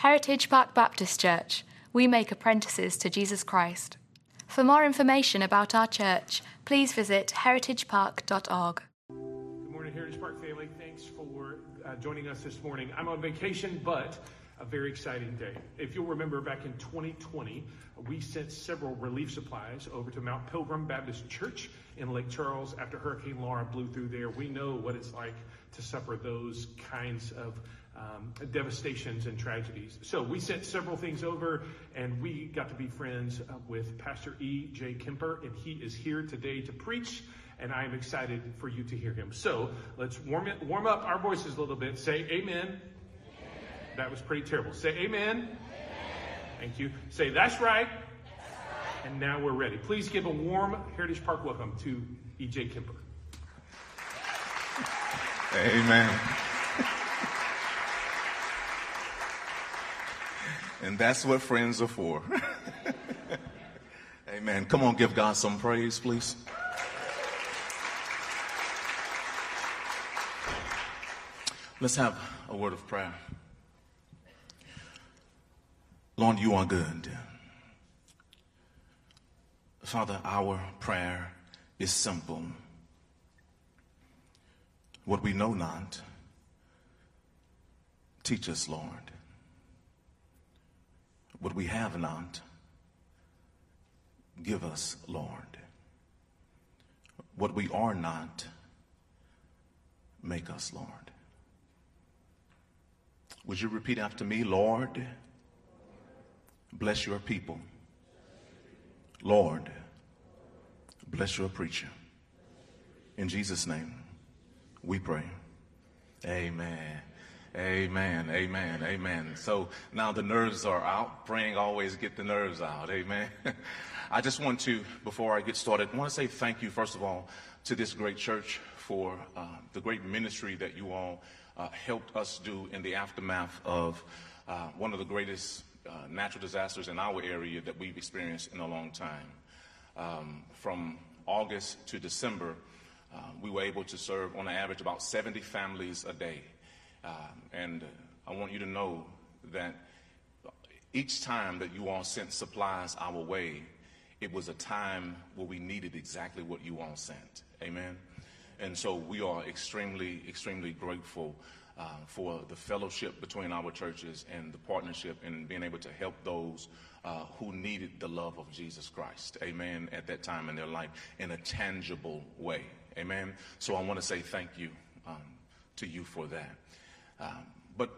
Heritage Park Baptist Church. We make apprentices to Jesus Christ. For more information about our church, please visit heritagepark.org. Good morning, Heritage Park family. Thanks for uh, joining us this morning. I'm on vacation, but a very exciting day. If you'll remember, back in 2020, we sent several relief supplies over to Mount Pilgrim Baptist Church in Lake Charles after Hurricane Laura blew through there. We know what it's like to suffer those kinds of um, devastations and tragedies. So we sent several things over, and we got to be friends uh, with Pastor E. J. Kemper, and he is here today to preach. And I am excited for you to hear him. So let's warm it, warm up our voices a little bit. Say Amen. That was pretty terrible. Say amen. amen. Thank you. Say that's right. that's right. And now we're ready. Please give a warm Heritage Park welcome to E.J. Kemper. Amen. and that's what friends are for. Amen. Come on, give God some praise, please. Let's have a word of prayer. Lord, you are good. Father, our prayer is simple. What we know not, teach us, Lord. What we have not, give us, Lord. What we are not, make us, Lord. Would you repeat after me, Lord? Bless your people. Lord, bless your preacher. In Jesus' name, we pray. Amen. Amen. Amen. Amen. So now the nerves are out. Praying always get the nerves out. Amen. I just want to, before I get started, want to say thank you, first of all, to this great church for uh, the great ministry that you all uh, helped us do in the aftermath of uh, one of the greatest uh, natural disasters in our area that we've experienced in a long time. Um, from August to December, uh, we were able to serve on average about 70 families a day. Um, and I want you to know that each time that you all sent supplies our way, it was a time where we needed exactly what you all sent. Amen. And so we are extremely, extremely grateful uh, for the fellowship between our churches and the partnership and being able to help those uh, who needed the love of Jesus Christ, amen, at that time in their life in a tangible way, amen. So I want to say thank you um, to you for that. Um, but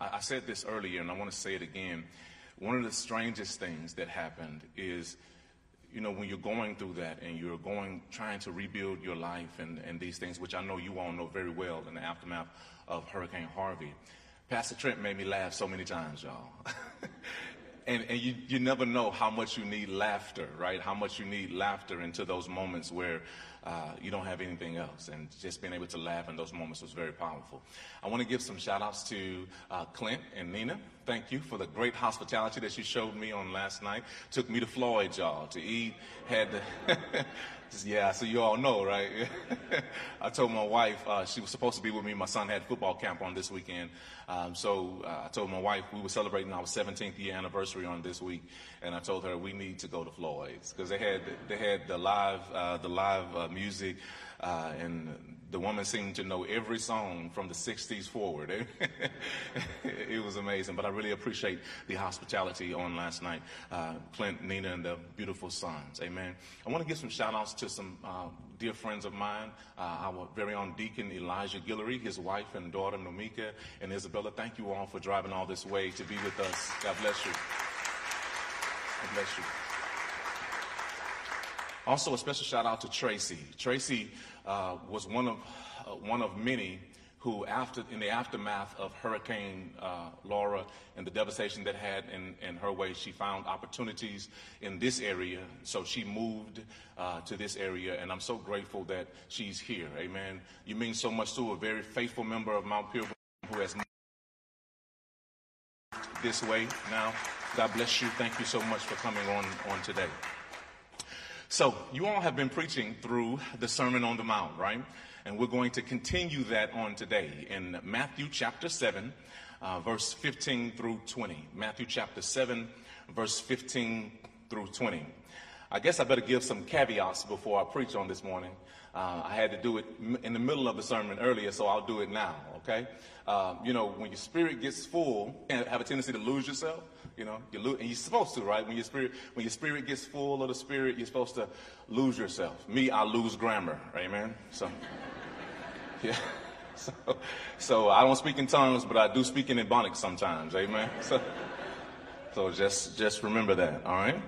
I, I said this earlier, and I want to say it again. One of the strangest things that happened is you know, when you're going through that and you're going, trying to rebuild your life and, and these things, which I know you all know very well in the aftermath of Hurricane Harvey, Pastor Trent made me laugh so many times, y'all. and, and you, you never know how much you need laughter, right? How much you need laughter into those moments where uh, you don't have anything else. And just being able to laugh in those moments was very powerful. I want to give some shout outs to uh, Clint and Nina. Thank you for the great hospitality that you showed me on last night. Took me to Floyd, y'all, to eat. Had yeah, so you all know, right? I told my wife uh, she was supposed to be with me. My son had football camp on this weekend. Um, so uh, I told my wife we were celebrating our 17th year anniversary on this week, and I told her we need to go to Floyd's because they had they had the live uh, the live uh, music, uh, and the woman seemed to know every song from the 60s forward. amazing, but I really appreciate the hospitality on last night. Uh, Clint, Nina, and the beautiful sons. Amen. I want to give some shout outs to some uh, dear friends of mine, uh, our very own deacon Elijah Guillory, his wife and daughter Nomika, and Isabella. Thank you all for driving all this way to be with us. God bless you. God bless you. Also, a special shout out to Tracy. Tracy uh, was one of, uh, one of many who, after, in the aftermath of Hurricane uh, Laura and the devastation that had in, in her way, she found opportunities in this area. So she moved uh, to this area, and I'm so grateful that she's here. Amen. You mean so much to a very faithful member of Mount Pilgrim who has moved this way now. God bless you. Thank you so much for coming on, on today. So, you all have been preaching through the Sermon on the Mount, right? And we're going to continue that on today in Matthew chapter 7, uh, verse 15 through 20. Matthew chapter 7, verse 15 through 20. I guess I better give some caveats before I preach on this morning. Uh, I had to do it in the middle of the sermon earlier, so I'll do it now, okay? Uh, you know, when your spirit gets full, you have a tendency to lose yourself. You know, you lose, and you're supposed to, right? When your spirit, when your spirit gets full of the spirit, you're supposed to lose yourself. Me, I lose grammar, amen. So, yeah. So, so I don't speak in tongues, but I do speak in Ebonics sometimes, amen. So, so just just remember that, all right?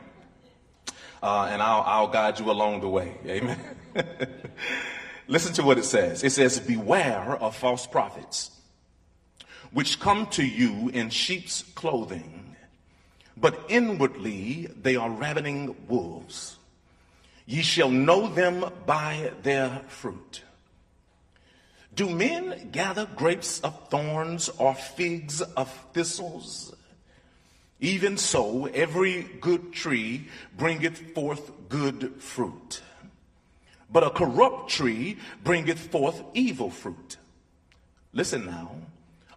Uh, and I'll I'll guide you along the way, amen. Listen to what it says. It says, "Beware of false prophets." which come to you in sheep's clothing, but inwardly they are ravening wolves. Ye shall know them by their fruit. Do men gather grapes of thorns or figs of thistles? Even so, every good tree bringeth forth good fruit. But a corrupt tree bringeth forth evil fruit. Listen now.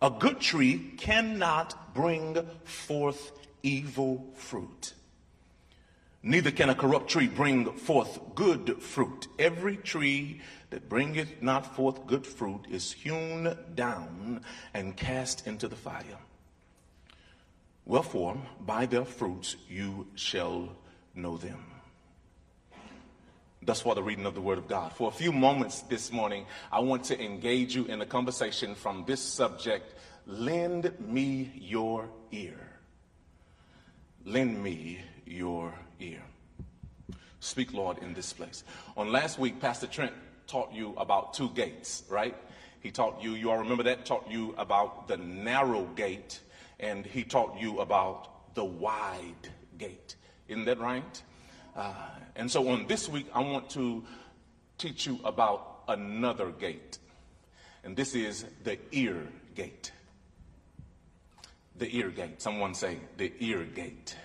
A good tree cannot bring forth evil fruit. Neither can a corrupt tree bring forth good fruit. Every tree that bringeth not forth good fruit is hewn down and cast into the fire. Wherefore, by their fruits you shall know them. Thus far, the reading of the Word of God. For a few moments this morning, I want to engage you in a conversation from this subject Lend me your ear. Lend me your ear. Speak, Lord, in this place. On last week, Pastor Trent taught you about two gates, right? He taught you, you all remember that, taught you about the narrow gate, and he taught you about the wide gate. Isn't that right? Uh, and so on this week, I want to teach you about another gate. And this is the ear gate. The ear gate. Someone say, the ear gate.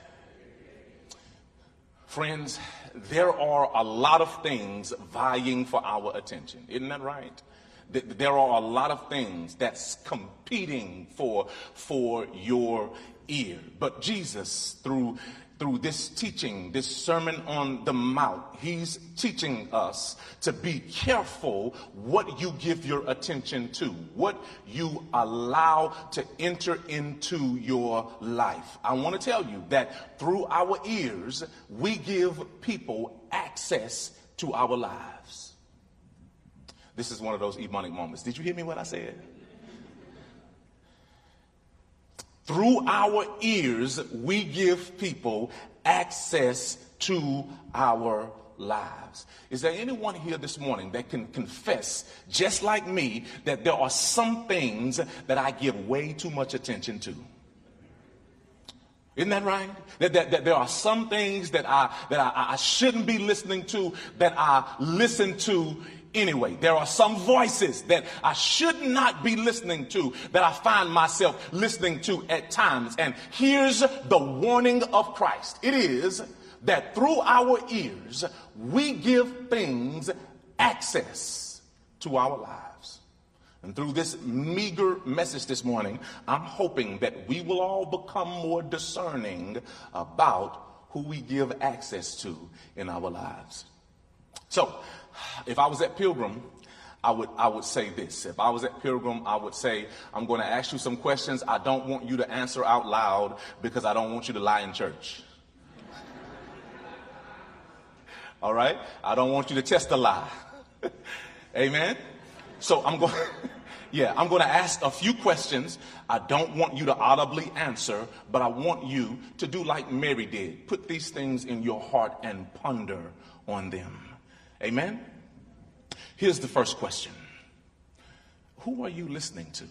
Friends, there are a lot of things vying for our attention. Isn't that right? There are a lot of things that's competing for, for your ear. But Jesus, through through this teaching, this Sermon on the Mount, he's teaching us to be careful what you give your attention to, what you allow to enter into your life. I want to tell you that through our ears, we give people access to our lives. This is one of those ebonic moments. Did you hear me what I said? Through our ears, we give people access to our lives. Is there anyone here this morning that can confess, just like me, that there are some things that I give way too much attention to? Isn't that right? That, that, that there are some things that I that I, I shouldn't be listening to that I listen to anyway. There are some voices that I should not be listening to that I find myself listening to at times. And here's the warning of Christ it is that through our ears, we give things access to our lives. And through this meager message this morning, I'm hoping that we will all become more discerning about who we give access to in our lives. So, if I was at Pilgrim, I would, I would say this. If I was at Pilgrim, I would say, I'm going to ask you some questions I don't want you to answer out loud because I don't want you to lie in church. All right? I don't want you to test a lie. Amen? So I'm going, yeah, I'm going to ask a few questions. I don't want you to audibly answer, but I want you to do like Mary did. Put these things in your heart and ponder on them. Amen? Here's the first question Who are you listening to?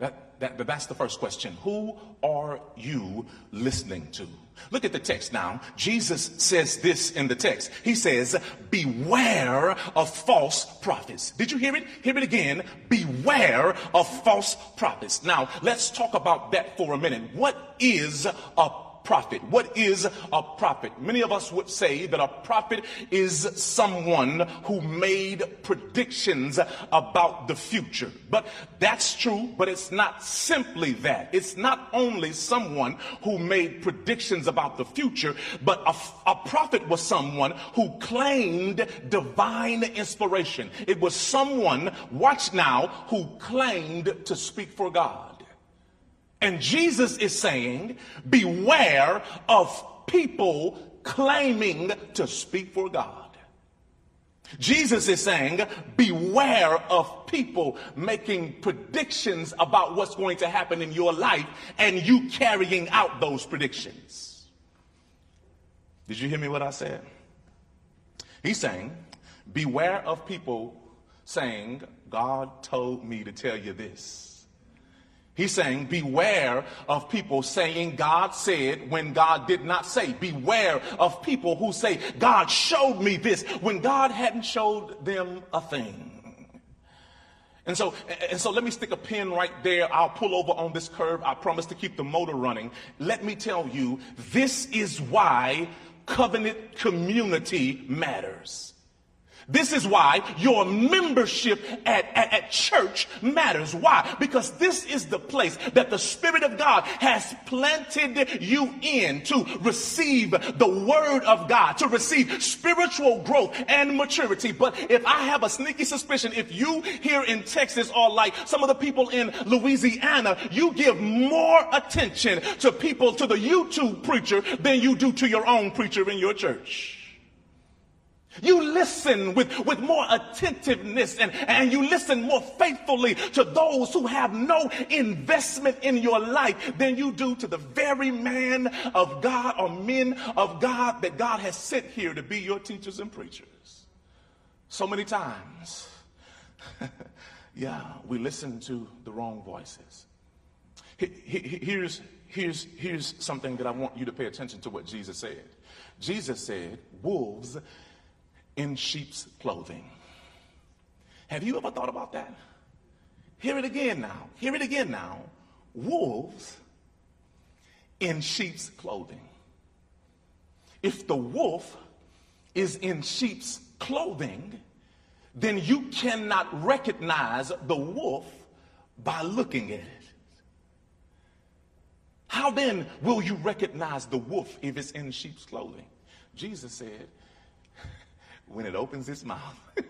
That, that, that's the first question. Who are you listening to? Look at the text now. Jesus says this in the text. He says, Beware of false prophets. Did you hear it? Hear it again. Beware of false prophets. Now, let's talk about that for a minute. What is a prophet. What is a prophet? Many of us would say that a prophet is someone who made predictions about the future. But that's true, but it's not simply that. It's not only someone who made predictions about the future, but a, a prophet was someone who claimed divine inspiration. It was someone, watch now, who claimed to speak for God. And Jesus is saying, beware of people claiming to speak for God. Jesus is saying, beware of people making predictions about what's going to happen in your life and you carrying out those predictions. Did you hear me what I said? He's saying, beware of people saying, God told me to tell you this. He's saying, beware of people saying God said when God did not say. Beware of people who say, God showed me this when God hadn't showed them a thing. And so, and so let me stick a pin right there. I'll pull over on this curve. I promise to keep the motor running. Let me tell you, this is why covenant community matters. This is why your membership at, at, at, church matters. Why? Because this is the place that the Spirit of God has planted you in to receive the Word of God, to receive spiritual growth and maturity. But if I have a sneaky suspicion, if you here in Texas are like some of the people in Louisiana, you give more attention to people, to the YouTube preacher than you do to your own preacher in your church. You listen with, with more attentiveness and, and you listen more faithfully to those who have no investment in your life than you do to the very man of God or men of God that God has sent here to be your teachers and preachers. So many times, yeah, we listen to the wrong voices. Here's, here's, here's something that I want you to pay attention to what Jesus said. Jesus said, Wolves in sheep's clothing. Have you ever thought about that? Hear it again now. Hear it again now. Wolves in sheep's clothing. If the wolf is in sheep's clothing, then you cannot recognize the wolf by looking at it. How then will you recognize the wolf if it's in sheep's clothing? Jesus said, when it opens its mouth.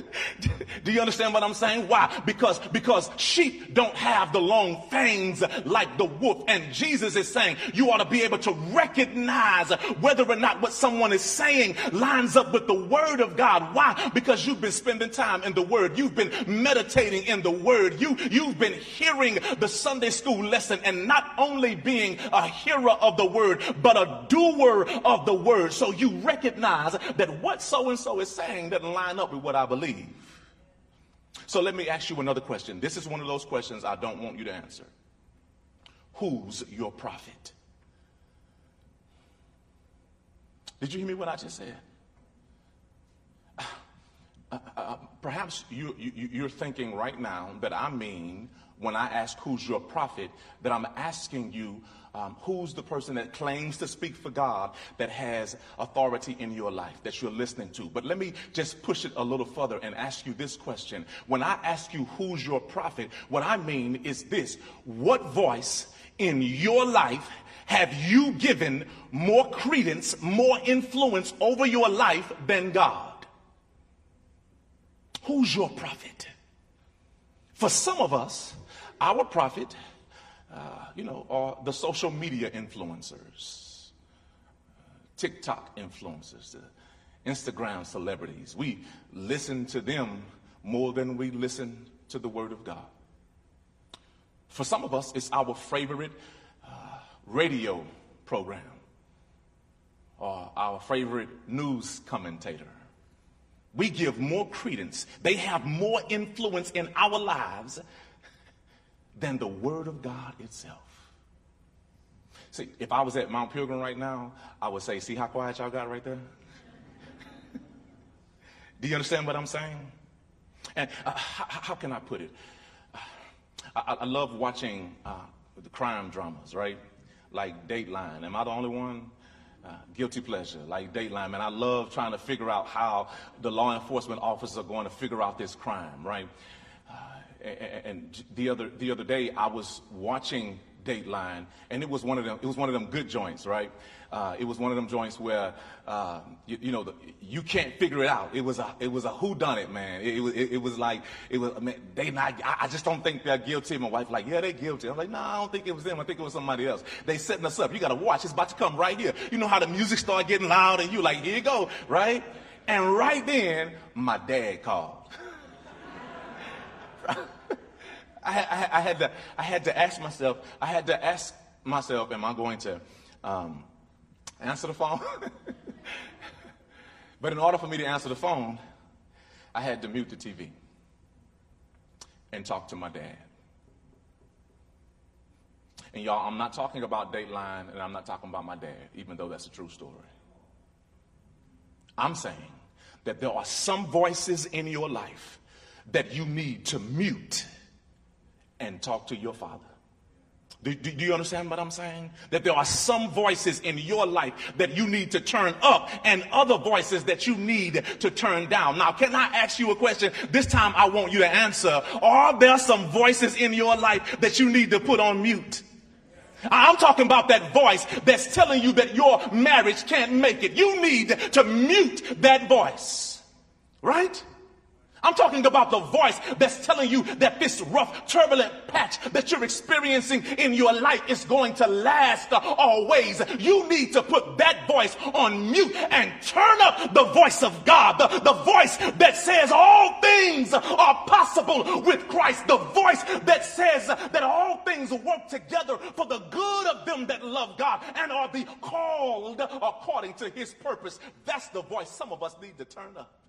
Do you understand what I'm saying? Why? Because, because sheep don't have the long fangs like the wolf. And Jesus is saying you ought to be able to recognize whether or not what someone is saying lines up with the word of God. Why? Because you've been spending time in the word. You've been meditating in the word. You, you've been hearing the Sunday school lesson and not only being a hearer of the word, but a doer of the word. So you recognize that what so and so is saying doesn't line up with what I believe. So let me ask you another question. This is one of those questions I don't want you to answer. Who's your prophet? Did you hear me what I just said? Uh, uh, uh perhaps you, you, you're thinking right now that I mean when I ask who's your prophet, that I'm asking you um, who's the person that claims to speak for God that has authority in your life that you're listening to. But let me just push it a little further and ask you this question. When I ask you who's your prophet, what I mean is this what voice in your life have you given more credence, more influence over your life than God? Who's your prophet? For some of us, our prophet, uh, you know, the social media influencers, TikTok influencers, the Instagram celebrities. We listen to them more than we listen to the Word of God. For some of us, it's our favorite uh, radio program or our favorite news commentator. We give more credence. They have more influence in our lives than the Word of God itself. See, if I was at Mount Pilgrim right now, I would say, see how quiet y'all got right there? Do you understand what I'm saying? And uh, how, how, can I put it? Uh, I, I, love watching uh, the crime dramas, right? like Dateline. Am I the only one? Uh, guilty pleasure, like Dateline, man. I love trying to figure out how the law enforcement officers are going to figure out this crime, right? And, the other the other day, I was watching Dateline, and it was one of them. It was one of them good joints, right? Uh, it was one of them joints where uh, you, you, know the, you can't figure it out. It was a it was a who done it, man. It, it, it, was like it was man, they not. I, I, just don't think they're guilty. My wife like, yeah, they're guilty. I'm like, no, nah, I don't think it was them. I think it was somebody else. They setting us up. You got to watch. It's about to come right here. You know how the music start getting loud, and you like, here you go, right? And right then, my dad called. I, I, I, had to, I had to ask myself, I had to ask myself, am I going to um, answer the phone? but in order for me to answer the phone, I had to mute the TV and talk to my dad. And y'all, I'm not talking about Dateline and I'm not talking about my dad, even though that's a true story. I'm saying that there are some voices in your life that you need to mute and talk to your father. Do, do, do, you understand what I'm saying? That there are some voices in your life that you need to turn up and other voices that you need to turn down. Now, can I ask you a question? This time I want you to answer. Are there some voices in your life that you need to put on mute? I'm talking about that voice that's telling you that your marriage can't make it. You need to mute that voice. Right? I'm talking about the voice that's telling you that this rough, turbulent patch that you're experiencing in your life is going to last always. You need to put that voice on mute and turn up the voice of God, the, the voice that says all things are possible with Christ, the voice that says that all things work together for the good of them that love God and are the called according to his purpose. That's the voice some of us need to turn up.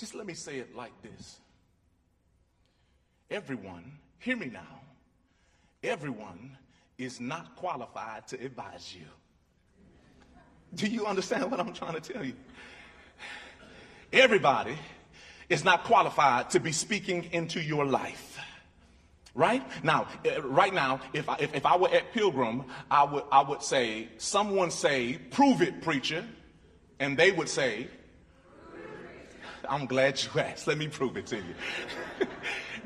Just let me say it like this. Everyone, hear me now, everyone is not qualified to advise you. Do you understand what I'm trying to tell you? Everybody is not qualified to be speaking into your life. Right now, eh, right now, if I, if, if I were at Pilgrim, I would, I would say, someone say, prove it, preacher. And they would say, I'm glad you asked. Let me prove it to you.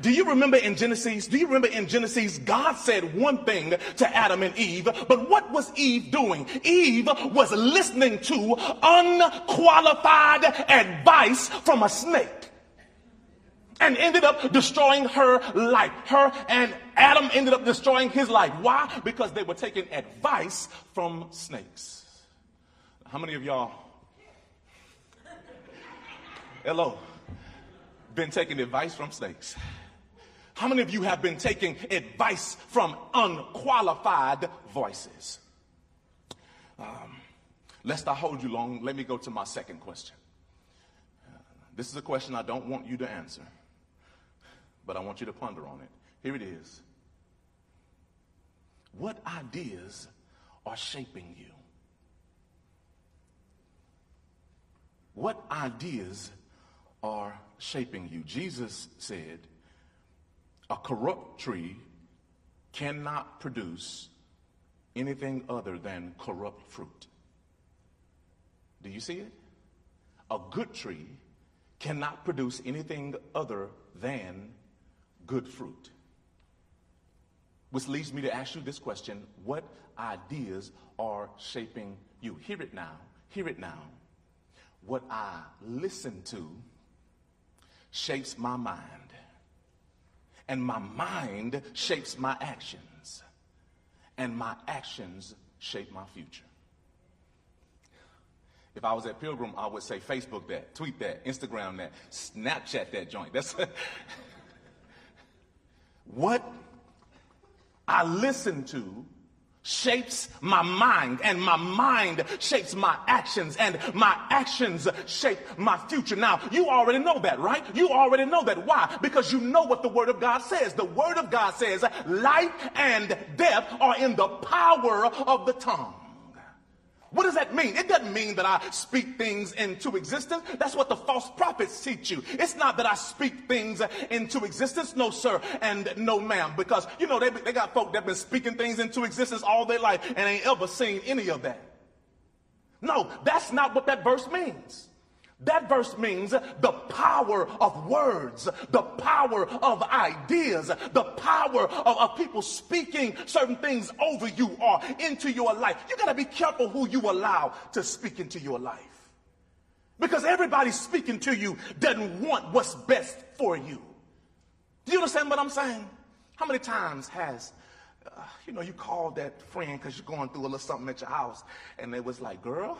do you remember in Genesis? Do you remember in Genesis, God said one thing to Adam and Eve, but what was Eve doing? Eve was listening to unqualified advice from a snake and ended up destroying her life. Her and Adam ended up destroying his life. Why? Because they were taking advice from snakes. How many of y'all Hello. Been taking advice from snakes. How many of you have been taking advice from unqualified voices? Um, lest I hold you long, let me go to my second question. Uh, this is a question I don't want you to answer, but I want you to ponder on it. Here it is. What ideas are shaping you? What ideas are shaping you. Jesus said, a corrupt tree cannot produce anything other than corrupt fruit. Do you see it? A good tree cannot produce anything other than good fruit. Which leads me to ask you this question What ideas are shaping you? Hear it now. Hear it now. What I listen to shapes my mind. And my mind shapes my actions. And my actions shape my future. If I was at Pilgrim, I would say Facebook that, tweet that, Instagram that, Snapchat that joint. That's what I listen to shapes my mind and my mind shapes my actions and my actions shape my future. Now, you already know that, right? You already know that. Why? Because you know what the word of God says. The word of God says life and death are in the power of the tongue. What does that mean? It doesn't mean that I speak things into existence. That's what the false prophets teach you. It's not that I speak things into existence. No, sir, and no, ma'am. Because, you know, they, they got folk that been speaking things into existence all their life and ain't ever seen any of that. No, that's not what that verse means. That verse means the power of words, the power of ideas, the power of, of, people speaking certain things over you or into your life. You got to be careful who you allow to speak into your life. Because everybody speaking to you doesn't want what's best for you. Do you understand what I'm saying? How many times has, uh, you know, you called that friend because you're going through a little something at your house and it was like, girl,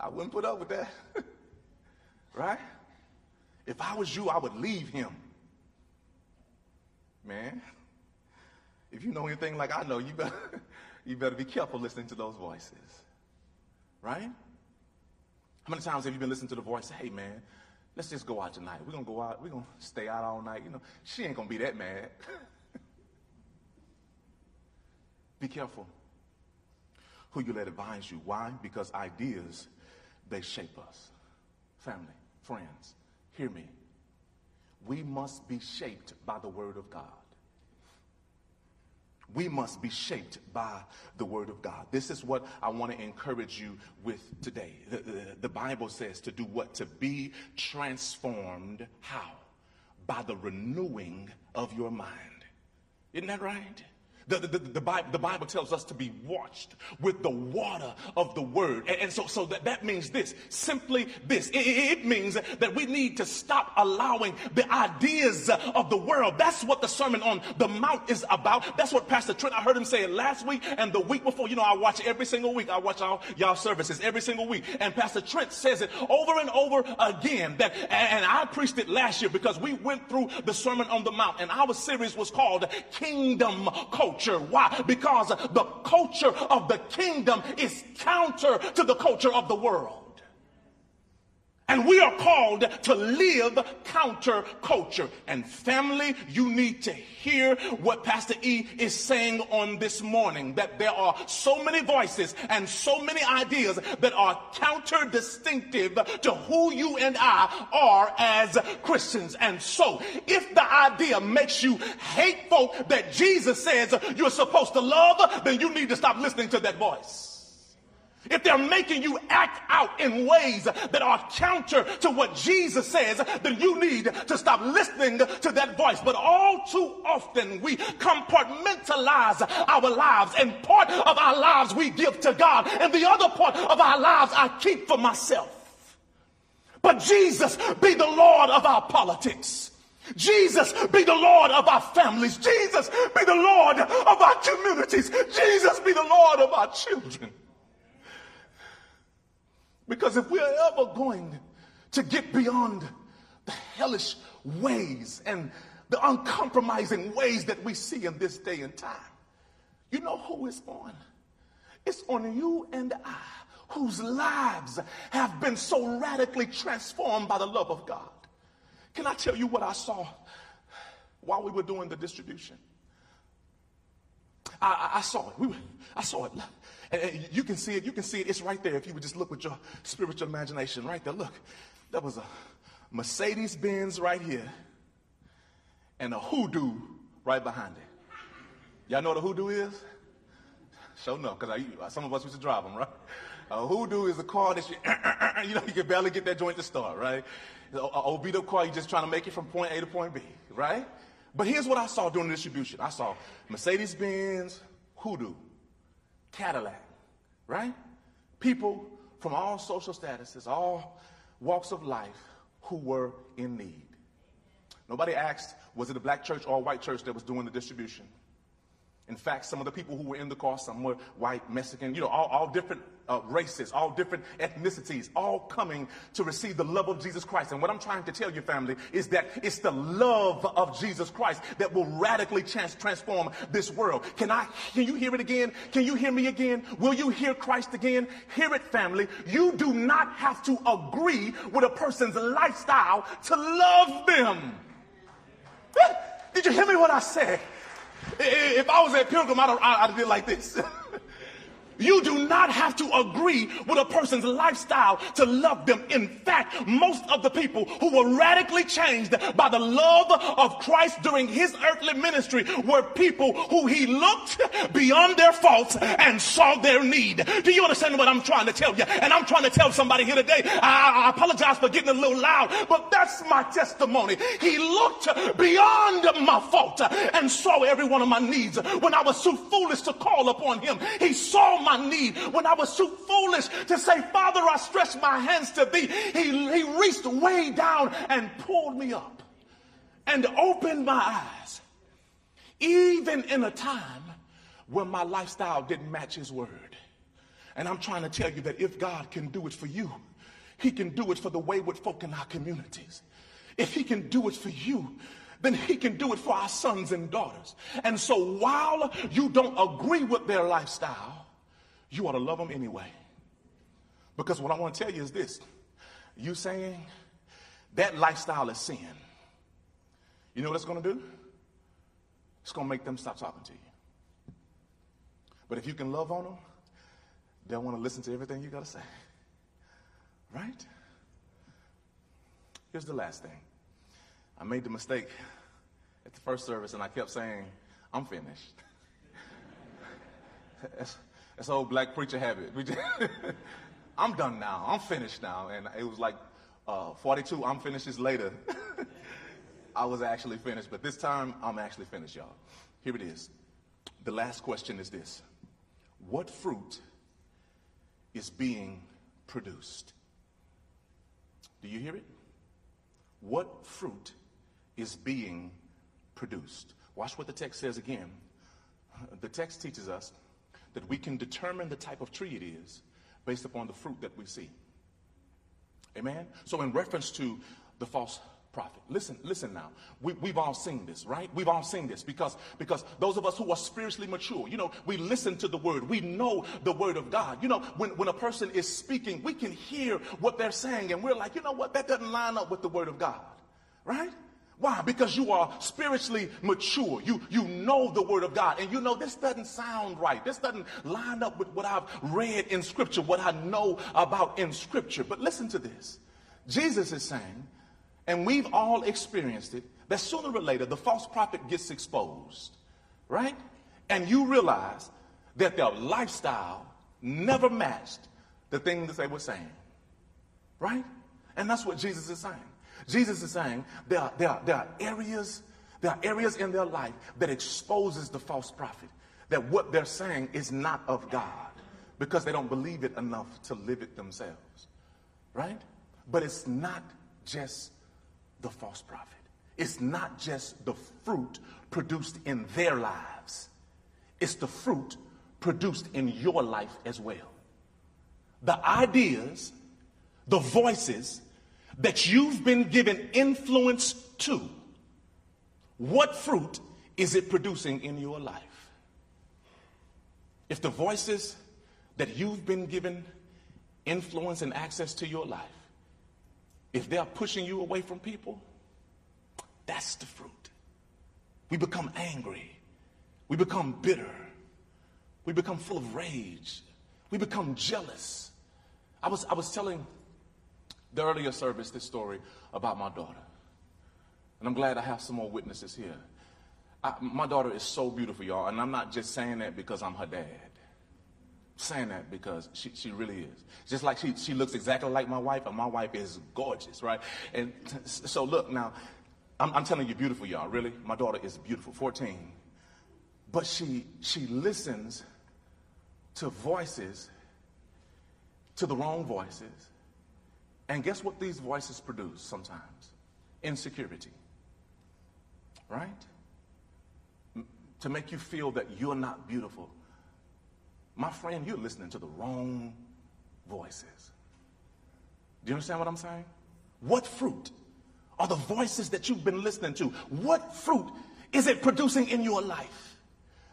I wouldn't put up with that. right? If I was you, I would leave him. Man, if you know anything like I know, you better, you better be careful listening to those voices. Right? How many times have you been listening to the voice? Hey, man, let's just go out tonight. We're to go out. We're to stay out all night. You know, she ain't to be that mad. be careful who you let advise you. Why? Because ideas they shape us. Family, friends, hear me. We must be shaped by the Word of God. We must be shaped by the Word of God. This is what I want to encourage you with today. The, the, the Bible says to do what? To be transformed. How? By the renewing of your mind. Isn't that right? The, the, the, Bible, the, Bible, tells us to be washed with the water of the word. And, and so, so that, that means this simply this. It, it, means that we need to stop allowing the ideas of the world. That's what the Sermon on the Mount is about. That's what Pastor Trent, I heard him say it last week and the week before. You know, I watch every single week. I watch all y'all services every single week. And Pastor Trent says it over and over again. That, and I preached it last year because we went through the Sermon on the Mount and our series was called Kingdom Code culture. Why? Because the culture of the kingdom is counter to the culture of the world. And we are called to live counter culture. And family, you need to hear what Pastor E is saying on this morning that there are so many voices and so many ideas that are counter distinctive to who you and I are as Christians. And so, if the idea makes you hate folk that Jesus says you're supposed to love, then you need to stop listening to that voice. If they're making you act out in ways that are counter to what Jesus says, then you need to stop listening to that voice. But all too often we compartmentalize our lives and part of our lives we give to God and the other part of our lives I keep for myself. But Jesus be the Lord of our politics. Jesus be the Lord of our families. Jesus be the Lord of our communities. Jesus be the Lord of our children. Because if we're ever going to get beyond the hellish ways and the uncompromising ways that we see in this day and time, you know who it's on? It's on you and I, whose lives have been so radically transformed by the love of God. Can I tell you what I saw while we were doing the distribution? I, I, saw it. We I saw it. And you can see it. You can see it. It's right there. If you would just look with your spiritual imagination, right there. Look, there was a Mercedes Benz right here, and a hoodoo right behind it. Y'all know what a hoodoo is? Show no, because some of us used to drive them, right? A hoodoo is a car that you, you know, you can barely get that joint to start, right? An old beat up car, you're just trying to make it from point A to point B, right? But here's what I saw during the distribution. I saw Mercedes Benz, hoodoo, Cadillac, right? People from all social statuses, all walks of life who were in need. Nobody asked, was it a black church or a white church that was doing the distribution? In fact, some of the people who were in the car, some were white, Mexican, you know, all, all different uh, races, all different ethnicities, all coming to receive the love of Jesus Christ. And what I'm trying to tell you, family, is that it's the love of Jesus Christ that will radically trans- transform this world. Can I, can you hear it again? Can you hear me again? Will you hear Christ again? Hear it, family. You do not have to agree with a person's lifestyle to love them. Did you hear me what I said? If I was at Pilgrim, I'd, I'd, I'd like this. You do not have to agree with a person's lifestyle to love them. In fact, most of the people who were radically changed by the love of Christ during his earthly ministry were people who he looked beyond their faults and saw their need. Do you understand what I'm trying to tell you? And I'm trying to tell somebody here today. I, I apologize for getting a little loud, but that's my testimony. He looked beyond my fault and saw every one of my needs. When I was too foolish to call upon him, he saw my need. When I was too foolish to say, Father, I stretch my hands to thee, he, he reached way down and pulled me up and opened my eyes. Even in a time when my lifestyle didn't match his word. And I'm trying to tell you that if God can do it for you, he can do it for the wayward folk in our communities. If he can do it for you, then he can do it for our sons and daughters. And so while you don't agree with their lifestyle, you ought to love them anyway. Because what I want to tell you is this you saying that lifestyle is sin. You know what it's going to do? It's going to make them stop talking to you. But if you can love on them, they'll want to listen to everything you got to say. Right? Here's the last thing. I made the mistake at the first service and I kept saying, I'm finished. that's, old black preacher habit. I'm done now. I'm finished now. And it was like uh, 42, I'm finished this later. I was actually finished, but this time I'm actually finished, y'all. Here it is. The last question is this What fruit is being produced? Do you hear it? What fruit is being produced? Watch what the text says again. The text teaches us that we can determine the type of tree it is based upon the fruit that we see. Amen? So, in reference to the false prophet. Listen, listen now. We, we've all seen this, right? We've all seen this because, because those of us who are spiritually mature, you know, we listen to the word. We know the word of God. You know, when, when a person is speaking, we can hear what they're saying and we're like, you know what? That doesn't line up with the word of God, right? Why? Because you are spiritually mature. You, you know the word of God and you know this doesn't sound right. This doesn't line up with what I've read in scripture, what I know about in scripture. But listen to this. Jesus is saying and we've all experienced it, that sooner or later the false prophet gets exposed, right? And you realize that their lifestyle never matched the things that they were saying, right? And that's what Jesus is saying. Jesus is saying there are, there are, there are areas there are areas in their life that exposes the false prophet that what they're saying is not of God because they don't believe it enough to live it themselves, right? But it's not just the false prophet. It's not just the fruit produced in their lives, it's the fruit produced in your life as well. The ideas, the voices that you've been given influence to, what fruit is it producing in your life? If the voices that you've been given influence and access to your life if they're pushing you away from people, that's the fruit. We become angry. We become bitter. We become full of rage. We become jealous. I was, I was telling the earlier service this story about my daughter. And I'm glad I have some more witnesses here. I, my daughter is so beautiful, y'all. And I'm not just saying that because I'm her dad saying that because she, she really is. Just like she, she looks exactly like my wife, and my wife is gorgeous, right? And so, look, now, I'm, I'm telling you, beautiful, y'all, really. My daughter is beautiful, 14. But she, she listens to voices, to the wrong voices. And guess what these voices produce sometimes? Insecurity, right? To make you feel that you're not beautiful my friend, you're listening to the wrong voices. Do you understand what I'm saying? What fruit are the voices that you've been listening to? What fruit is it producing in your life?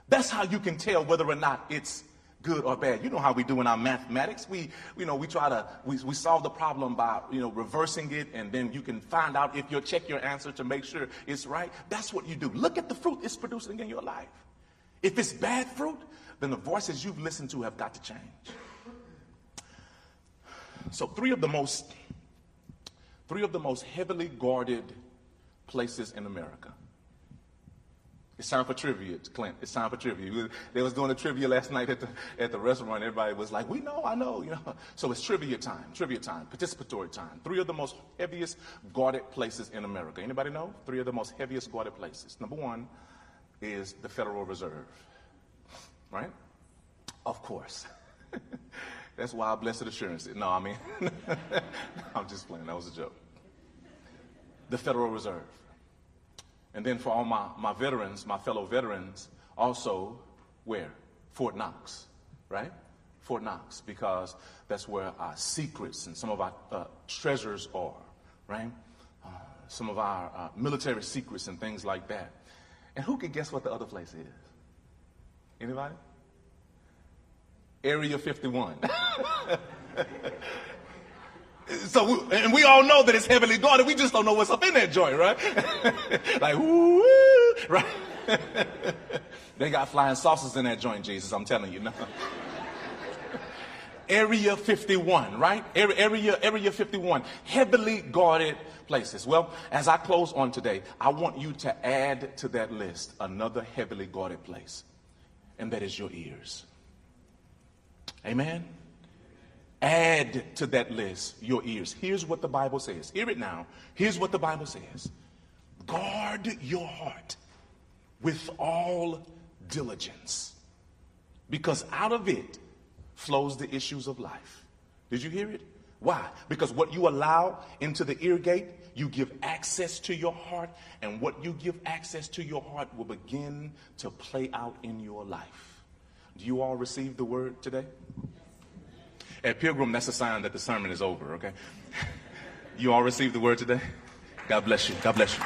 That's how you can tell whether or not it's good or bad. You know how we do in our mathematics. We, you know, we try to, we, we solve the problem by, you know, reversing it and then you can find out if you check your answer to make sure it's right. That's what you do. Look at the fruit it's producing in your life. If it's bad fruit, then the voices you've listened to have got to change. So, three of the most three of the most heavily guarded places in America. It's time for trivia, Clint. It's time for trivia. They was doing a trivia last night at the, at the restaurant. Everybody was like, we know, I know, you know. So it's trivia time, trivia time, participatory time. Three of the most heaviest guarded places in America. Anybody know? Three of the most heaviest guarded places. Number one is the Federal Reserve, right? Of course. That's why I blessed assurance. No, I mean, I'm just playing. That was a joke. The Federal Reserve. And then for all my, my veterans, my fellow veterans, also where? Fort Knox, right? Fort Knox, because that's where our secrets and some of our uh, treasures are, right? Uh, some of our uh, military secrets and things like that. And who can guess what the other place is? Anybody? Area 51. so, we, and we all know that it's heavily guarded. We just don't know what's up in that joint, right? like, woo, right? they got flying saucers in that joint, Jesus. I'm telling you, no. Area 51, right? Area, area 51, heavily guarded places. Well, as I close on today, I want you to add to that list another heavily guarded place, and that is your ears. Amen? Add to that list your ears. Here's what the Bible says. Hear it now. Here's what the Bible says Guard your heart with all diligence, because out of it flows the issues of life. Did you hear it? Why? Because what you allow into the ear gate, you give access to your heart, and what you give access to your heart will begin to play out in your life. Do you all receive the word today? At Pilgrim, that's a sign that the sermon is over, okay? You all received the word today? God bless you. God bless you.